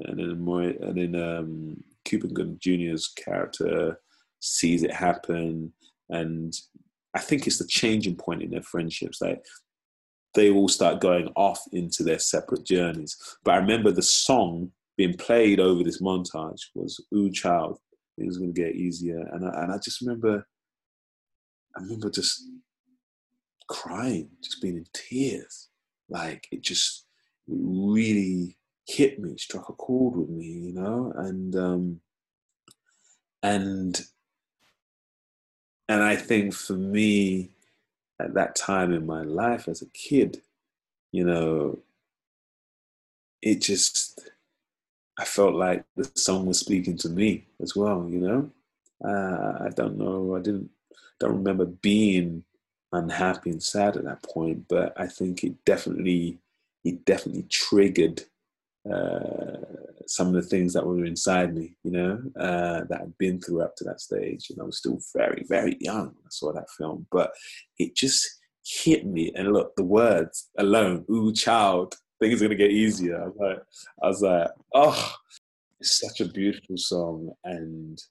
and then more, and then um, Cuba Gooding Jr.'s character sees it happen, and I think it's the changing point in their friendships. Like they all start going off into their separate journeys. But I remember the song being played over this montage was "Ooh Child." It was going to get easier, and I, and I just remember, I remember just crying, just being in tears. Like it just really hit me, struck a chord with me, you know, and um, and and I think for me, at that time in my life as a kid, you know, it just, I felt like the song was speaking to me as well, you know. Uh, I don't know, I didn't, don't remember being unhappy and sad at that point, but I think it definitely, it definitely triggered uh, some of the things that were inside me, you know, uh, that I'd been through up to that stage. And I was still very, very young when I saw that film, but it just hit me. And look, the words alone, ooh, child, things are gonna get easier. I was like, I was like, oh, it's such a beautiful song, and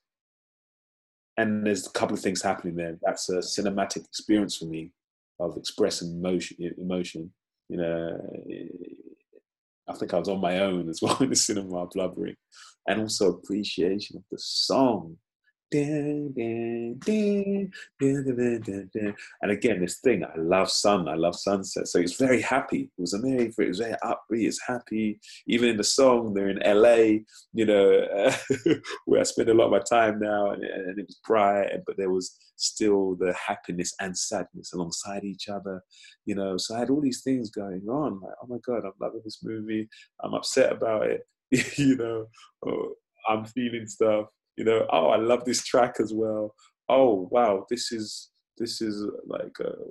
and there's a couple of things happening there. That's a cinematic experience for me of expressing emotion. Emotion, you know. I think I was on my own as well in the cinema blubbering, and also appreciation of the song and again, this thing, I love sun, I love sunset. So it's very happy. It was amazing. It was very upbeat, it's happy. Even in the song, they're in LA, you know, where I spend a lot of my time now, and, and it was bright, but there was still the happiness and sadness alongside each other, you know. So I had all these things going on. Like, oh my God, I'm loving this movie. I'm upset about it, you know. Oh, I'm feeling stuff you know oh i love this track as well. Oh wow this is this is like uh,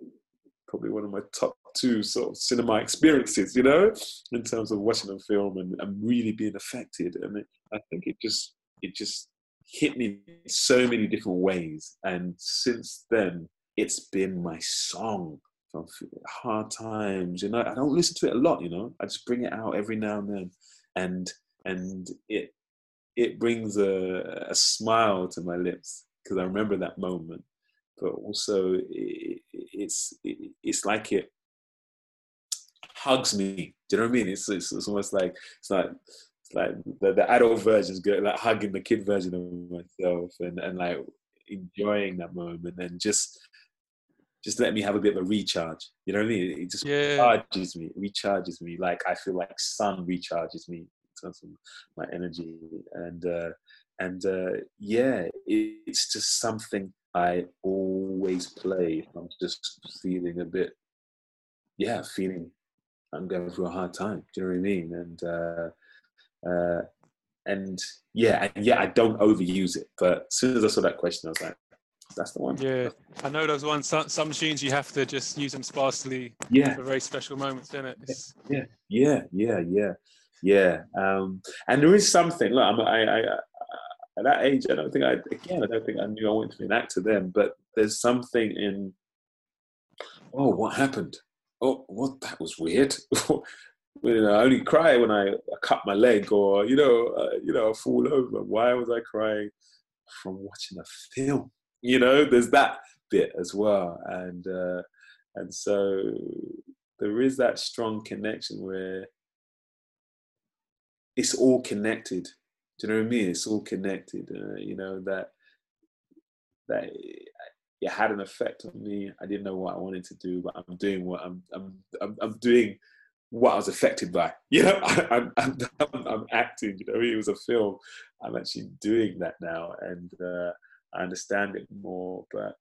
probably one of my top two sort of cinema experiences you know in terms of watching a film and, and really being affected. And it, i think it just it just hit me so many different ways. And since then it's been my song from hard times you know i don't listen to it a lot you know i just bring it out every now and then. And and it it brings a, a smile to my lips because I remember that moment. But also, it, it's it, it's like it hugs me. Do you know what I mean? It's it's, it's almost like it's like it's like the, the adult version is like hugging the kid version of myself and and like enjoying that moment and just just let me have a bit of a recharge. You know what I mean? It just yeah. recharges me, recharges me. Like I feel like sun recharges me terms of my energy and uh, and uh, yeah, it, it's just something I always play. I'm just feeling a bit, yeah, feeling I'm going through a hard time. Do you know what I mean? And uh, uh, and yeah, and yeah, I don't overuse it. But as soon as I saw that question, I was like, that's the one. Yeah, I know those ones. Some, some machines you have to just use them sparsely. Yeah, for very special moments, don't it? It's... Yeah, yeah, yeah, yeah. Yeah, um, and there is something. Look, I'm, I, I, at that age, I don't think I again, I don't think I knew I wanted to be an actor then. But there's something in, oh, what happened? Oh, what that was weird. you know, I only cry when I, I, cut my leg or you know, uh, you know, I fall over. Why was I crying from watching a film? You know, there's that bit as well, and uh, and so there is that strong connection where it's all connected. Do you know what I mean? It's all connected. Uh, you know that that it had an effect on me. I didn't know what I wanted to do, but I'm doing what I'm I'm I'm, I'm doing what I was affected by. You know, I, am I'm, I'm, I'm acting. You know, it was a film. I'm actually doing that now, and uh, I understand it more. But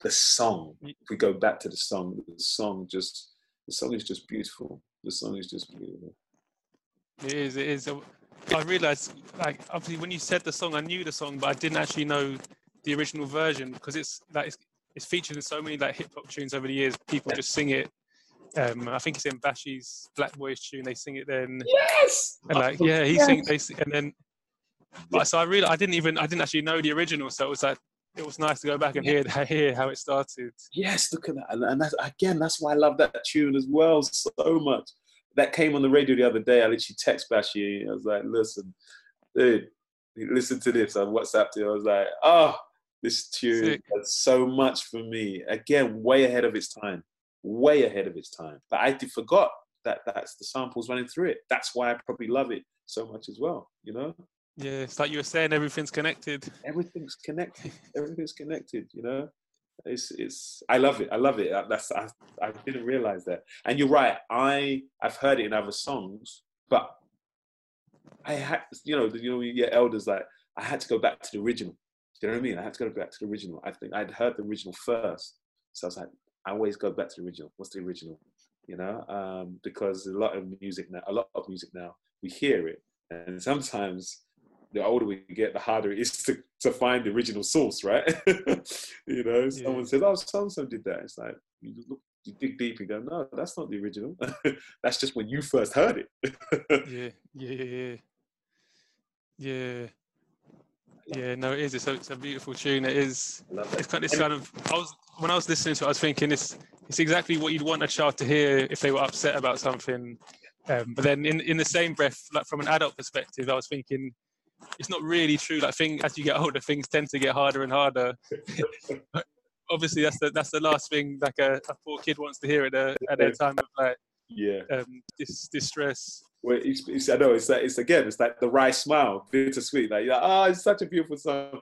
the song, if we go back to the song, the song just the song is just beautiful. The song is just beautiful. It is. It is. I realized, like, obviously, when you said the song, I knew the song, but I didn't actually know the original version because it's like it's, it's featured in so many like hip hop tunes over the years. People just sing it. Um, I think it's in Bashy's Black Boys tune. They sing it then. Yes. And like, yeah, he yes. sings. They sing, and then. But so I really, I didn't even, I didn't actually know the original. So it was like, it was nice to go back and hear hear how it started. Yes, look at that, and, and that's, again, that's why I love that tune as well so much that came on the radio the other day. I literally text Bashy. I was like, listen, dude, listen to this. I WhatsApped it. I was like, oh, this tune does so much for me. Again, way ahead of its time. Way ahead of its time. But I forgot that that's the samples running through it. That's why I probably love it so much as well, you know? Yeah, it's like you were saying, everything's connected. Everything's connected. Everything's connected, you know? It's it's I love it. I love it. That's I I didn't realize that. And you're right. I I've heard it in other songs, but I had you know you know your elders like I had to go back to the original. Do you know what I mean? I had to go back to the original. I think I'd heard the original first, so I was like, I always go back to the original. What's the original? You know, um, because a lot of music now, a lot of music now, we hear it, and sometimes the older we get, the harder it is to, to find the original source, right? you know, yeah. someone says, "Oh, so so did that." It's like you look, you dig deep and go, "No, that's not the original. that's just when you first heard it." yeah, yeah, yeah, Yeah. Yeah, no, it is. It's a, it's a beautiful tune. It is. It's kind, it's kind of. I was when I was listening to it, I was thinking it's it's exactly what you'd want a child to hear if they were upset about something. Um, but then in in the same breath, like from an adult perspective, I was thinking it's not really true. Like thing as you get older, things tend to get harder and harder. Obviously, that's the that's the last thing like a, a poor kid wants to hear at a at their time of like Yeah. um, dis, distress. Well, it's, it's, I know it's like it's again, it's like the right smile, bittersweet. Like, like, oh, it's such a beautiful song.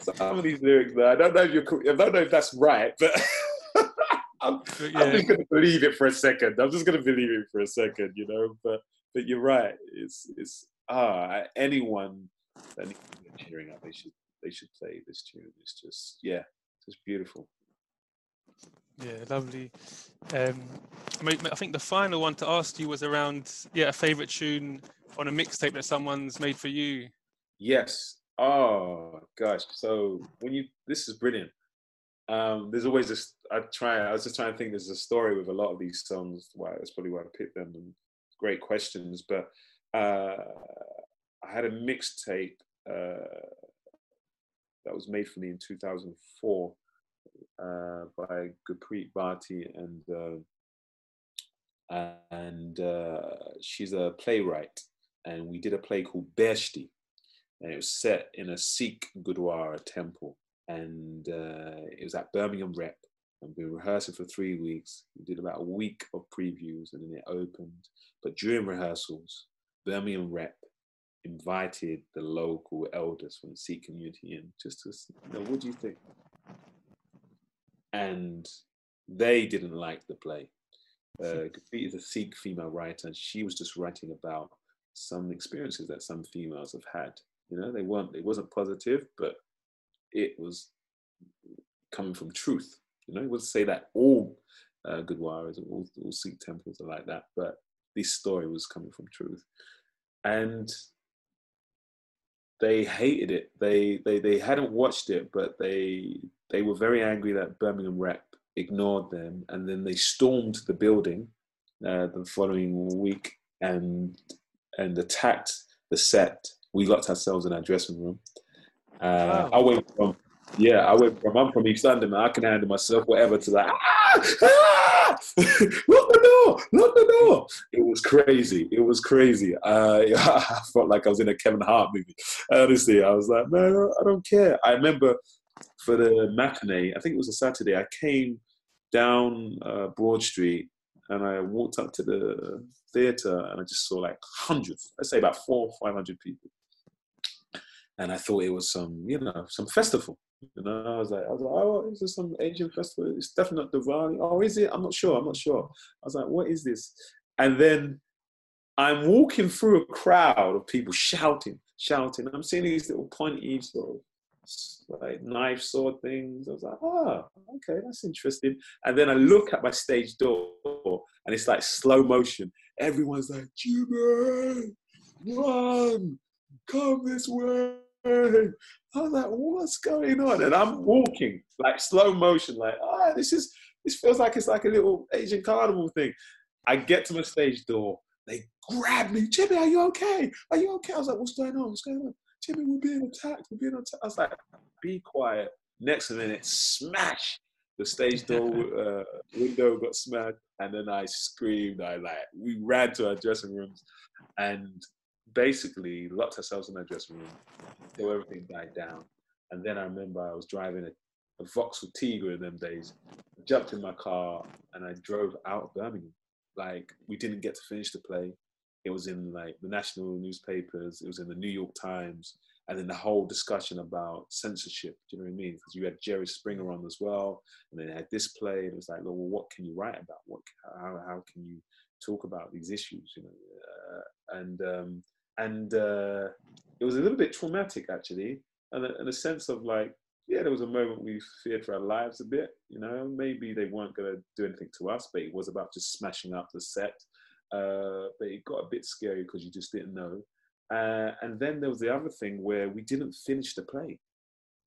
Some of these lyrics, man, I don't know if you're, I don't know if that's right, but I'm, But I'm just gonna believe it for a second. I'm just gonna believe it for a second, you know. But but you're right. It's it's ah anyone that needs cheering up, they should they should play this tune. It's just yeah, it's just beautiful. yeah, lovely. Um, I, mean, I think the final one to ask you was around yeah a favorite tune on a mixtape that someone's made for you. Yes. Oh gosh. So when you this is brilliant. Um, there's always this. I try. I was just trying to think. There's a story with a lot of these songs. Why that's probably why I picked them. And great questions. But I had a mixtape uh, that was made for me in 2004 uh, by Gurpreet Bhatti and uh, and uh, she's a playwright. And we did a play called Behzti and it was set in a Sikh Gurdwara temple, and uh, it was at Birmingham Rep. And we were rehearsing for three weeks. We did about a week of previews, and then it opened. But during rehearsals, Birmingham Rep invited the local elders from the Sikh community in just to, s- you know, what do you think? And they didn't like the play. Uh, is a Sikh female writer, and she was just writing about some experiences that some females have had. You know, they weren't. It wasn't positive, but it was coming from truth. You know, it would say that all uh, Gurdwaras and all, all Sikh temples are like that, but this story was coming from truth, and they hated it. They they they hadn't watched it, but they they were very angry that Birmingham Rep ignored them, and then they stormed the building uh, the following week and and attacked the set. We locked ourselves in our dressing room. Uh, Wow. I went from yeah, I went from I'm from East London. I can handle myself, whatever, to like ah, ah! lock the door, lock the door. It was crazy. It was crazy. Uh, I felt like I was in a Kevin Hart movie. Honestly, I was like, man, I don't care. I remember for the matinee, I think it was a Saturday. I came down uh, Broad Street and I walked up to the theatre and I just saw like hundreds. I'd say about four, five hundred people and I thought it was some, you know, some festival. You know, I was like, I was like, oh, is this some Asian festival? It's definitely not Diwali. Oh, is it? I'm not sure. I'm not sure. I was like, what is this? And then I'm walking through a crowd of people shouting, shouting. I'm seeing these little pointy sort of like knife sword things. I was like, oh, okay, that's interesting. And then I look at my stage door, and it's like slow motion. Everyone's like, Jimmy, run, come this way. I was like, what's going on? And I'm walking like slow motion, like, ah, this is this feels like it's like a little Asian carnival thing. I get to my stage door, they grab me, Jimmy, are you okay? Are you okay? I was like, what's going on? What's going on? Jimmy, we're being attacked. We're being attacked. I was like, be quiet. Next minute, smash. The stage door uh, window got smashed, and then I screamed. I like, we ran to our dressing rooms, and basically locked ourselves in our dressing room till everything died down. And then I remember I was driving a, a Vauxhall Tigra in them days. Jumped in my car and I drove out of Birmingham. Like we didn't get to finish the play. It was in like the national newspapers. It was in the New York Times. And then the whole discussion about censorship. Do you know what I mean? Because you had Jerry Springer on as well, and then had this play. And it was like, well, what can you write about? What how how can you talk about these issues? You know, uh, and um, and uh, it was a little bit traumatic actually, and a, in a sense of like, yeah, there was a moment we feared for our lives a bit. You know, maybe they weren't going to do anything to us, but it was about just smashing up the set. Uh, but it got a bit scary because you just didn't know. Uh, and then there was the other thing where we didn't finish the play.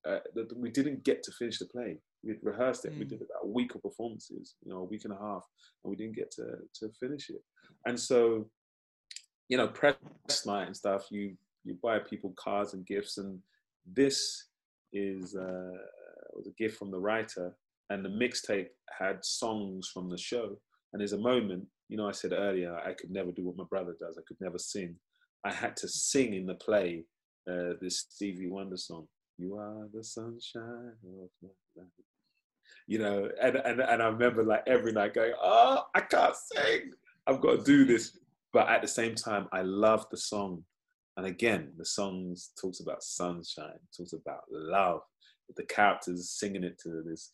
Uh, we didn't get to finish the play. We rehearsed it. We Mm. did about a week of performances, you know, a week and a half, and we didn't get to to finish it. And so, you know, press night and stuff. You you buy people cards and gifts, and this is uh, was a gift from the writer, and the mixtape had songs from the show. And there's a moment, you know, I said earlier, I could never do what my brother does. I could never sing. I had to sing in the play uh, this Stevie Wonder song. You are the sunshine of my life. You know, and, and and I remember like every night going, oh, I can't sing. I've got to do this. But at the same time, I love the song. And again, the song talks about sunshine, talks about love. The characters singing it to this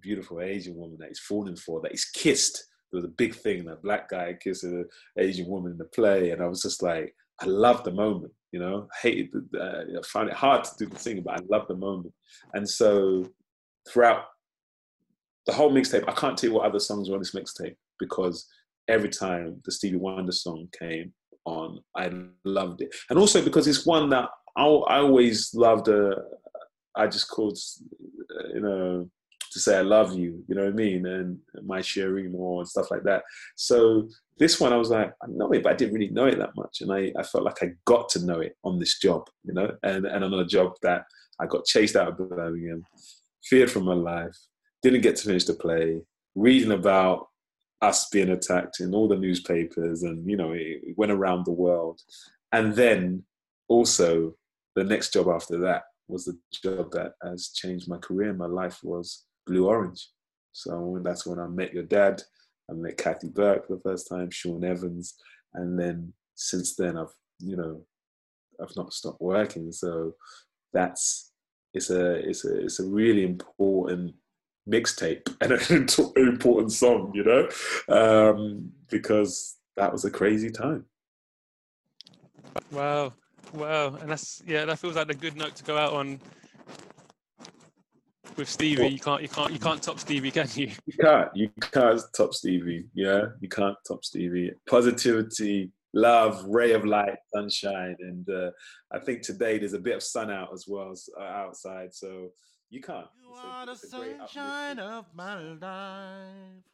beautiful Asian woman that he's falling for, that he's kissed. There was a big thing that black guy kissing an Asian woman in the play, and I was just like, I love the moment. You know, I hated, uh, I found it hard to do the singing, but I love the moment. And so throughout the whole mixtape, I can't tell you what other songs were on this mixtape because every time the Stevie Wonder song came on, I loved it. And also because it's one that I, I always loved. Uh, I just called, uh, you know, to say I love you, you know what I mean, and my sharing more and stuff like that. So this one, I was like, I know it, but I didn't really know it that much, and I, I felt like I got to know it on this job, you know, and and on a job that I got chased out of Birmingham, feared for my life, didn't get to finish the play, reading about us being attacked in all the newspapers, and you know, it went around the world, and then also the next job after that was the job that has changed my career. My life was Blue Orange. So that's when I met your dad. I met Kathy Burke for the first time, Sean Evans, and then since then I've you know I've not stopped working. So that's it's a it's a it's a really important mixtape and an important song, you know, um, because that was a crazy time. Wow, wow, and that's yeah, that feels like a good note to go out on with Stevie. Well, you can't, you can't, you can't top Stevie, can you? You can't. You can't top Stevie. Yeah, you can't top Stevie. Positivity, love, ray of light, sunshine, and uh, I think today there's a bit of sun out as well uh, outside, so you can't. You are the sunshine of my life.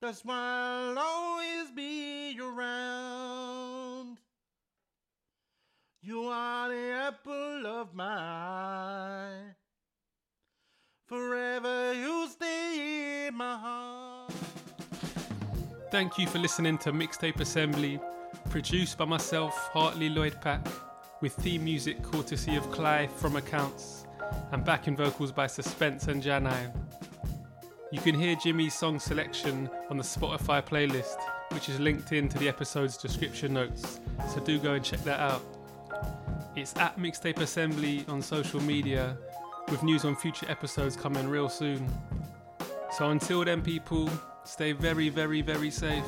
That's why I'll always be around. You are the apple of my eye. Forever you stay in my heart. Thank you for listening to Mixtape Assembly, produced by myself, Hartley Lloyd Pack, with theme music courtesy of Clive from Accounts, and backing vocals by Suspense and Janine. You can hear Jimmy's song selection on the Spotify playlist, which is linked into the episode's description notes, so do go and check that out. It's at Mixtape Assembly on social media with news on future episodes coming real soon. So until then, people, stay very, very, very safe.